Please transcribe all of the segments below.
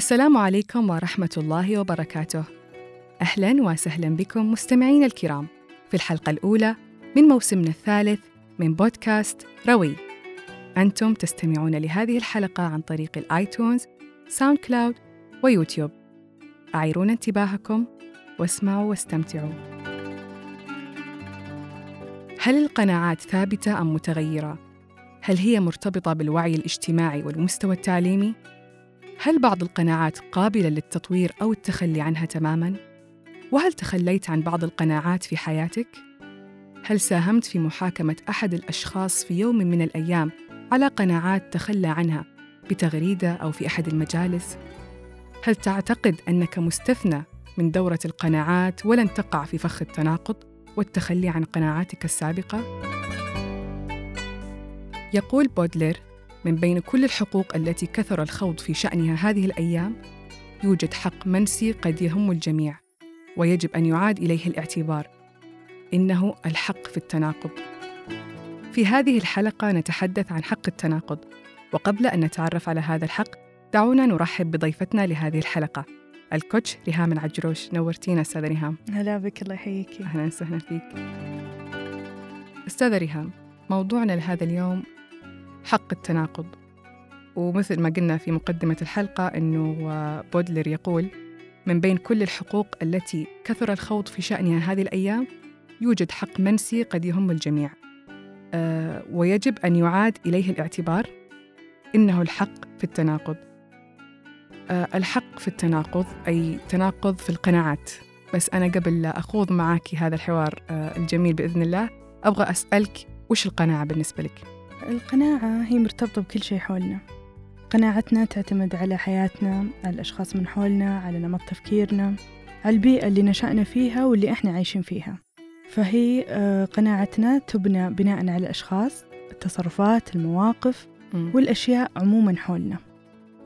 السلام عليكم ورحمة الله وبركاته. أهلا وسهلا بكم مستمعينا الكرام في الحلقة الأولى من موسمنا الثالث من بودكاست روي. أنتم تستمعون لهذه الحلقة عن طريق الآيتونز، ساوند كلاود ويوتيوب. أعيرونا انتباهكم واسمعوا واستمتعوا. هل القناعات ثابتة أم متغيرة؟ هل هي مرتبطة بالوعي الاجتماعي والمستوى التعليمي؟ هل بعض القناعات قابلة للتطوير أو التخلي عنها تماماً؟ وهل تخليت عن بعض القناعات في حياتك؟ هل ساهمت في محاكمة أحد الأشخاص في يوم من الأيام على قناعات تخلى عنها بتغريدة أو في أحد المجالس؟ هل تعتقد أنك مستثنى من دورة القناعات ولن تقع في فخ التناقض والتخلي عن قناعاتك السابقة؟ يقول بودلر من بين كل الحقوق التي كثر الخوض في شأنها هذه الأيام يوجد حق منسي قد يهم الجميع ويجب أن يعاد إليه الاعتبار. إنه الحق في التناقض. في هذه الحلقة نتحدث عن حق التناقض. وقبل أن نتعرف على هذا الحق دعونا نرحب بضيفتنا لهذه الحلقة. الكوتش ريهام العجروش نورتينا أستاذة ريهام. هلا بك الله يحييك أهلا وسهلا فيك. أستاذة ريهام موضوعنا لهذا اليوم حق التناقض. ومثل ما قلنا في مقدمة الحلقة أنه بودلر يقول من بين كل الحقوق التي كثر الخوض في شأنها هذه الأيام يوجد حق منسي قد يهم الجميع. أه ويجب أن يعاد إليه الاعتبار إنه الحق في التناقض. أه الحق في التناقض أي تناقض في القناعات. بس أنا قبل لا أخوض معك هذا الحوار أه الجميل بإذن الله أبغى أسألك وش القناعة بالنسبة لك؟ القناعة هي مرتبطة بكل شيء حولنا. قناعتنا تعتمد على حياتنا على الأشخاص من حولنا على نمط تفكيرنا على البيئة اللي نشأنا فيها واللي إحنا عايشين فيها. فهي قناعتنا تبنى بناء على الأشخاص التصرفات المواقف. والأشياء عموما حولنا.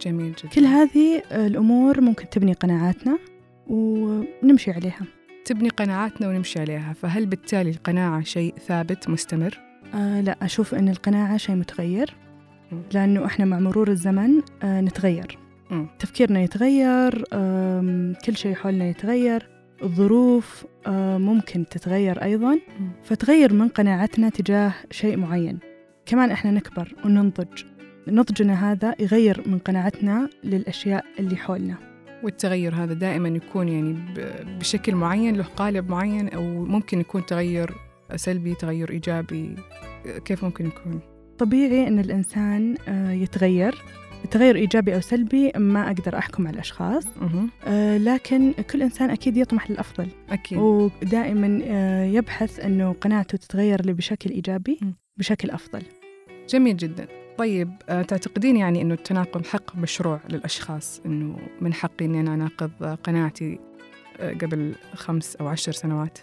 جميل جدا. كل هذه الأمور ممكن تبني قناعاتنا ونمشي عليها. تبني قناعاتنا ونمشي عليها فهل بالتالي القناعة شيء ثابت مستمر؟ آه لا أشوف أن القناعة شيء متغير لأنه إحنا مع مرور الزمن آه نتغير. م. تفكيرنا يتغير آه كل شيء حولنا يتغير الظروف آه ممكن تتغير أيضا. م. فتغير من قناعتنا تجاه شيء معين. كمان إحنا نكبر وننضج. نضجنا هذا يغير من قناعتنا للأشياء اللي حولنا. والتغير هذا دائما يكون يعني بشكل معين له قالب معين أو ممكن يكون تغير سلبي تغير إيجابي كيف ممكن يكون؟ طبيعي أن الإنسان يتغير تغير إيجابي أو سلبي ما أقدر أحكم على الأشخاص آه لكن كل إنسان أكيد يطمح للأفضل. أكيد. ودائما آه يبحث أنه قناعته تتغير بشكل إيجابي بشكل أفضل. جميل جدا. طيب آه تعتقدين يعني أنه التناقض حق مشروع للأشخاص أنه من حقي أني أنا أناقض قناعتي قبل خمس أو عشر سنوات؟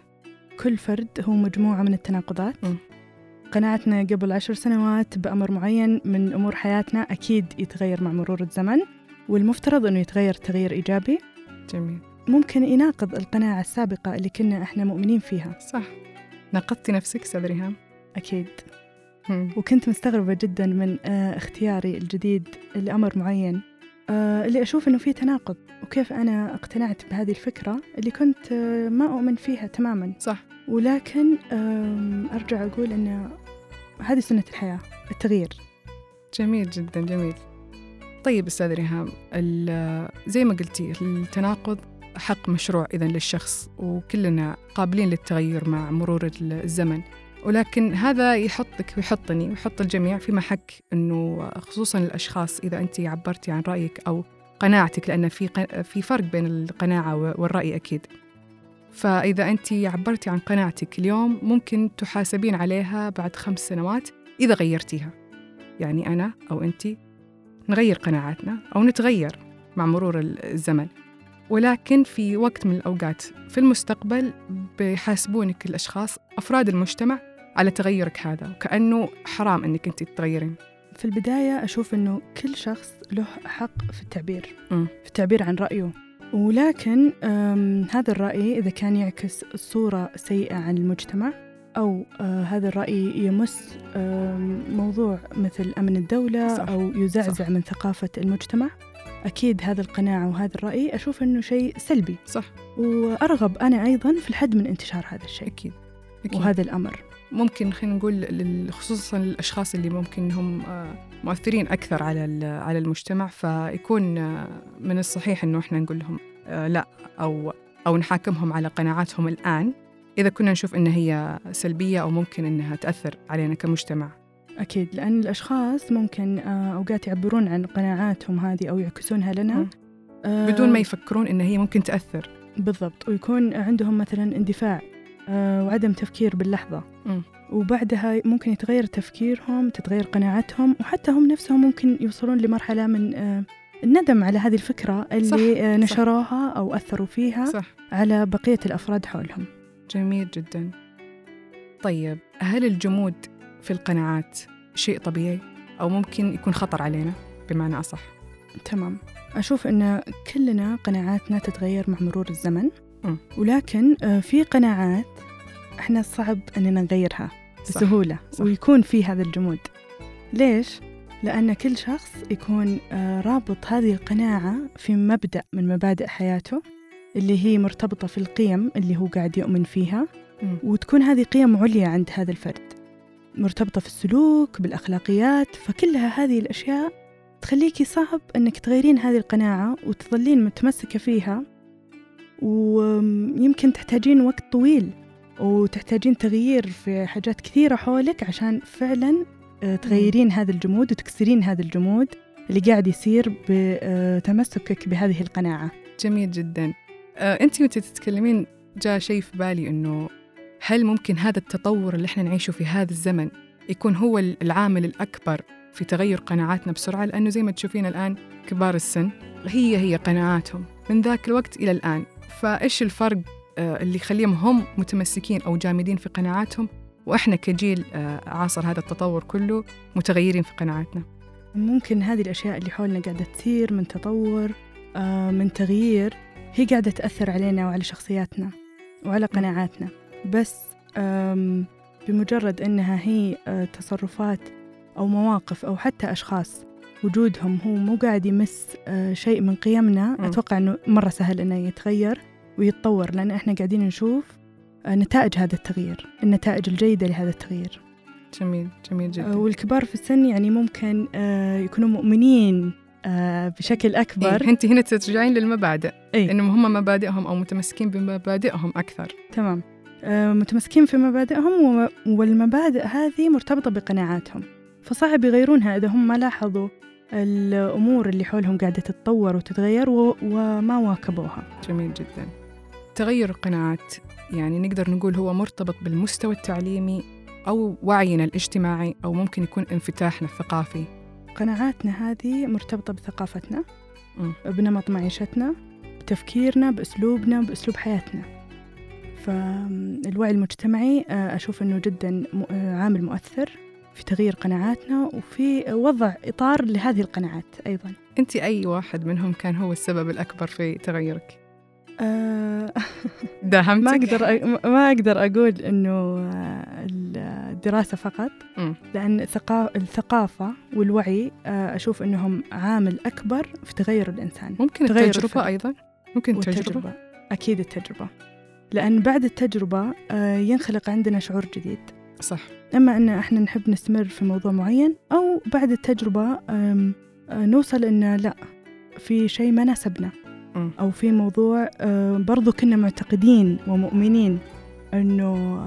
كل فرد هو مجموعة من التناقضات. م. قناعتنا قبل عشر سنوات بأمر معين من أمور حياتنا أكيد يتغير مع مرور الزمن والمفترض أنه يتغير تغيير إيجابي. جميل. ممكن يناقض القناعة السابقة اللي كنا إحنا مؤمنين فيها. صح. ناقضتي نفسك أستاذ ريهام؟ أكيد. م. وكنت مستغربة جدا من آه اختياري الجديد لأمر معين. اللي أشوف أنه في تناقض وكيف أنا اقتنعت بهذه الفكرة اللي كنت آه ما أؤمن فيها تماما. صح. ولكن أرجع أقول أن هذه سنة الحياة التغيير. جميل جدا جميل. طيب أستاذ ريهام زي ما قلتي التناقض حق مشروع إذا للشخص وكلنا قابلين للتغير مع مرور الزمن. ولكن هذا يحطك ويحطني ويحط الجميع في محك إنه خصوصا الأشخاص إذا أنت عبرتي عن رأيك أو قناعتك لأن في في فرق بين القناعة والرأي أكيد. فإذا أنت عبرتي عن قناعتك اليوم ممكن تحاسبين عليها بعد خمس سنوات إذا غيرتيها. يعني أنا أو أنت نغير قناعاتنا أو نتغير مع مرور الزمن. ولكن في وقت من الأوقات في المستقبل بيحاسبونك الأشخاص أفراد المجتمع على تغيرك هذا وكأنه حرام أنك أنت تتغيرين في البداية أشوف أنه كل شخص له حق في التعبير م. في التعبير عن رأيه ولكن هذا الرأي إذا كان يعكس صورة سيئة عن المجتمع أو آه هذا الرأي يمس آه موضوع مثل أمن الدولة صح. أو يزعزع صح. من ثقافة المجتمع أكيد هذا القناعة وهذا الرأي أشوف أنه شيء سلبي صح وأرغب أنا أيضا في الحد من انتشار هذا الشيء أكيد, أكيد. وهذا الأمر ممكن خلينا نقول خصوصا الاشخاص اللي ممكن هم آه، مؤثرين أكثر على على المجتمع فيكون آه، من الصحيح إنه إحنا نقول لهم آه، لا أو أو نحاكمهم على قناعاتهم الآن إذا كنا نشوف إن هي سلبية أو ممكن إنها تأثر علينا كمجتمع. أكيد لأن الأشخاص ممكن أوقات يعبرون عن قناعاتهم هذه أو يعكسونها لنا. بدون ما يفكرون إن هي ممكن تأثر. بالضبط ويكون عندهم مثلا اندفاع وعدم تفكير باللحظة. م. وبعدها ممكن يتغير تفكيرهم تتغير قناعاتهم وحتى هم نفسهم ممكن يوصلون لمرحلة من آه، الندم على هذه الفكرة اللي صح. آه، نشروها أو أثروا فيها صح. على بقية الأفراد حولهم. جميل جدا. طيب هل الجمود في القناعات شيء طبيعي؟ أو ممكن يكون خطر علينا بمعنى أصح؟ تمام. أشوف أن كلنا قناعاتنا تتغير مع مرور الزمن. ولكن آه، في قناعات إحنا صعب أننا نغيرها بسهولة صح. ويكون في هذا الجمود. ليش؟ لأن كل شخص يكون آه، رابط هذه القناعة في مبدأ من مبادئ حياته اللي هي مرتبطة في القيم اللي هو قاعد يؤمن فيها وتكون هذه قيم عليا عند هذا الفرد. مرتبطة في السلوك بالأخلاقيات فكلها هذه الأشياء تخليكي صعب إنك تغيرين هذه القناعة وتظلين متمسكة فيها ويمكن تحتاجين وقت طويل وتحتاجين تغيير في حاجات كثيرة حولك عشان فعلا آه، تغيرين هذا الجمود وتكسرين هذا الجمود اللي قاعد يصير بتمسكك بهذه القناعة. جميل جدا. آه، أنت وأنت تتكلمين جاء شيء في بالي أنه هل ممكن هذا التطور اللي إحنا نعيشه في هذا الزمن يكون هو العامل الأكبر في تغير قناعاتنا بسرعة؟ لأنه زي ما تشوفين الآن كبار السن هي هي قناعاتهم. من ذاك الوقت إلى الآن فإيش الفرق آه، اللي يخليهم هم متمسكين أو جامدين في قناعاتهم؟ وإحنا كجيل آه، عاصر هذا التطور كله متغيرين في قناعاتنا. ممكن هذه الأشياء اللي حولنا قاعدة تصير من تطور آه، من تغيير هي قاعدة تأثر علينا وعلى شخصياتنا وعلى قناعاتنا. بس بمجرد أنها هي تصرفات أو مواقف أو حتى أشخاص وجودهم هو مو قاعد يمس شيء من قيمنا. أتوقع أنه مرة سهل أنه يتغير ويتطور لأن إحنا قاعدين نشوف آه، نتائج هذا التغيير النتائج الجيدة لهذا التغيير. جميل جميل جدا. آه، والكبار في السن يعني ممكن آه، يكونوا مؤمنين بشكل أكبر. إيه؟ أنت هنا ترجعين للمبادئ. إيه؟ إنهم هم مبادئهم أو متمسكين بمبادئهم أكثر. تمام. متمسكين في مبادئهم والمبادئ هذه مرتبطة بقناعاتهم. فصعب يغيرونها إذا هم ما لاحظوا الأمور اللي حولهم قاعدة تتطور وتتغير وما واكبوها. جميل جدا. تغير القناعات يعني نقدر نقول هو مرتبط بالمستوى التعليمي أو وعينا الاجتماعي أو ممكن يكون انفتاحنا الثقافي. قناعاتنا هذه مرتبطة بثقافتنا م. بنمط معيشتنا بتفكيرنا بأسلوبنا بأسلوب حياتنا. فالوعي المجتمعي آه، أشوف أنه جدا آه، عامل مؤثر. في تغيير قناعاتنا وفي وضع إطار لهذه القناعات أيضا. أنت أي واحد منهم كان هو السبب الأكبر في تغيرك؟ آه، داهمتك؟ ما أقدر ما أقدر أقول إنه الدراسة فقط لأن الثقافة والوعي آه، أشوف إنهم عامل أكبر في تغير الإنسان. ممكن تغير التجربة الفرق. أيضا؟ ممكن التجربة. أكيد التجربة. لأن بعد التجربة آه، ينخلق عندنا شعور جديد. صح. إما أن إحنا نحب نستمر في موضوع معين أو بعد التجربة نوصل أن لا في شيء ما ناسبنا أو في موضوع برضو كنا معتقدين ومؤمنين أنه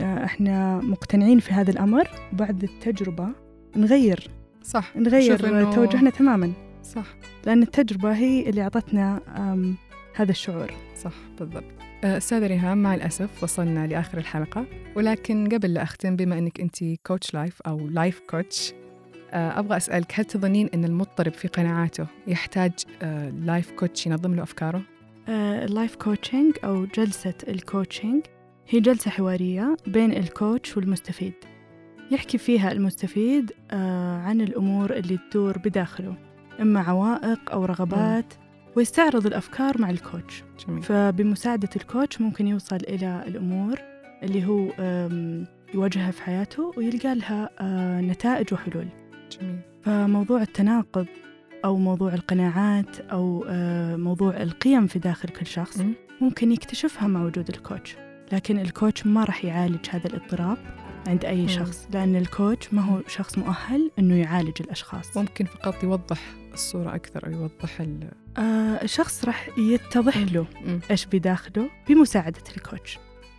إحنا مقتنعين في هذا الأمر بعد التجربة نغير. صح. نغير. توجهنا تماما. صح. لأن التجربة هي اللي أعطتنا هذا الشعور. صح بالضبط. أه، أستاذة ريهام مع الأسف وصلنا لآخر الحلقة. ولكن قبل لا أختم بما أنك أنت coach life أو life coach أبغى أسألك هل تظنين أن المضطرب في قناعاته يحتاج life أه، coach ينظم له أفكاره؟ ال life أه، coaching أو جلسة ال coaching هي جلسة حوارية بين ال coach والمستفيد. يحكي فيها المستفيد عن الأمور اللي تدور بداخله إما عوائق أو رغبات ويستعرض الأفكار مع الكوتش. جميل. فبمساعدة الكوتش ممكن يوصل إلى الأمور اللي هو يواجهها في حياته ويلقى لها نتائج وحلول. جميل. فموضوع التناقض أو موضوع القناعات أو آه، موضوع القيم في داخل كل شخص ممكن يكتشفها مع وجود الكوتش. لكن الكوتش ما راح يعالج هذا الاضطراب عند أي شخص لأن الكوتش ما هو شخص مؤهل أنه يعالج الأشخاص. ممكن فقط يوضح الصورة أكثر أو يوضح ال آه الشخص راح يتضح له إيش بداخله بمساعدة الكوتش.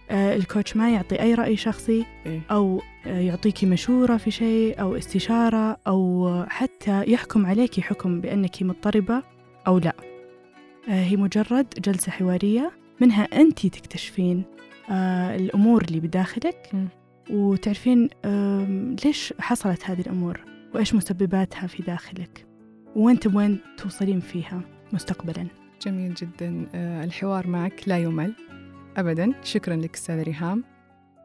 آه الكوتش ما يعطي أي رأي شخصي إيه. أو آه يعطيكي مشورة في شيء أو استشارة أو حتى يحكم عليك حكم بأنك مضطربة أو لا. آه هي مجرد جلسة حوارية منها أنت تكتشفين آه الأمور اللي بداخلك م. وتعرفين ليش حصلت هذه الأمور وإيش مسبباتها في داخلك وين توصلين فيها. مستقبلا. جميل جدا. آه، الحوار معك لا يمل أبدا. شكرا لك أستاذة ريهام.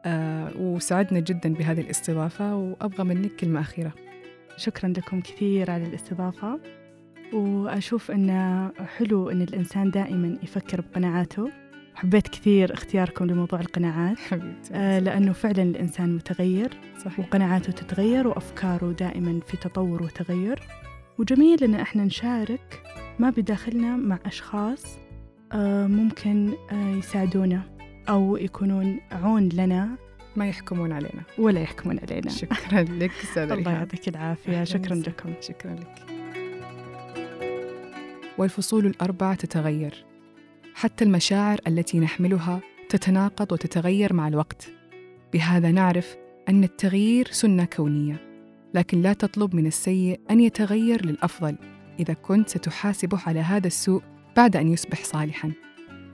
آه، وسعدنا جدا بهذه الاستضافة وأبغى منك كلمة أخيرة. شكرا لكم كثير على الاستضافة. وأشوف أنه حلو أن الإنسان دائما يفكر بقناعاته. حبيت كثير اختياركم لموضوع القناعات. حبيبتي. آه لأنه فعلا الإنسان متغير. صحيح. وقناعاته تتغير وأفكاره دائما في تطور وتغير وجميل أن إحنا نشارك ما بداخلنا مع أشخاص آه ممكن آه يساعدونا أو يكونون عون لنا. ما يحكمون علينا. ولا يحكمون علينا. شكرا لك استاذة الله يعطيك العافية. شكرا لكم. شكرا لك. والفصول الأربعة تتغير. حتى المشاعر التي نحملها تتناقض وتتغير مع الوقت. بهذا نعرف أن التغيير سنة كونية لكن لا تطلب من السيء أن يتغير للأفضل. إذا كنت ستحاسبه على هذا السوء بعد أن يصبح صالحا.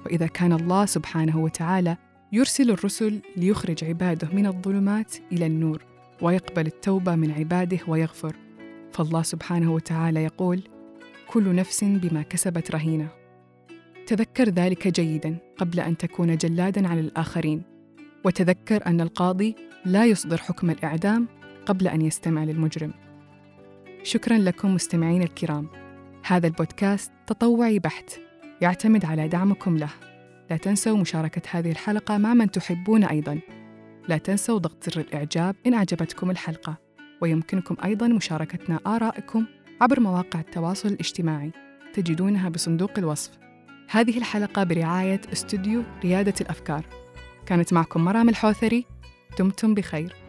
وإذا كان الله سبحانه وتعالى يرسل الرسل ليخرج عباده من الظلمات إلى النور ويقبل التوبة من عباده ويغفر. فالله سبحانه وتعالى يقول كل نفس بما كسبت رهينة. تذكر ذلك جيدا قبل أن تكون جلادا على الآخرين. وتذكر أن القاضي لا يصدر حكم الإعدام قبل أن يستمع للمجرم. شكرا لكم مستمعين الكرام. هذا البودكاست تطوعي بحت يعتمد على دعمكم له. لا تنسوا مشاركة هذه الحلقة مع من تحبون أيضا. لا تنسوا ضغط زر الإعجاب إن أعجبتكم الحلقة ويمكنكم أيضا مشاركتنا آرائكم عبر مواقع التواصل الاجتماعي تجدونها بصندوق الوصف. هذه الحلقة برعاية استوديو ريادة الأفكار. كانت معكم مرام الحوثري. دمتم بخير.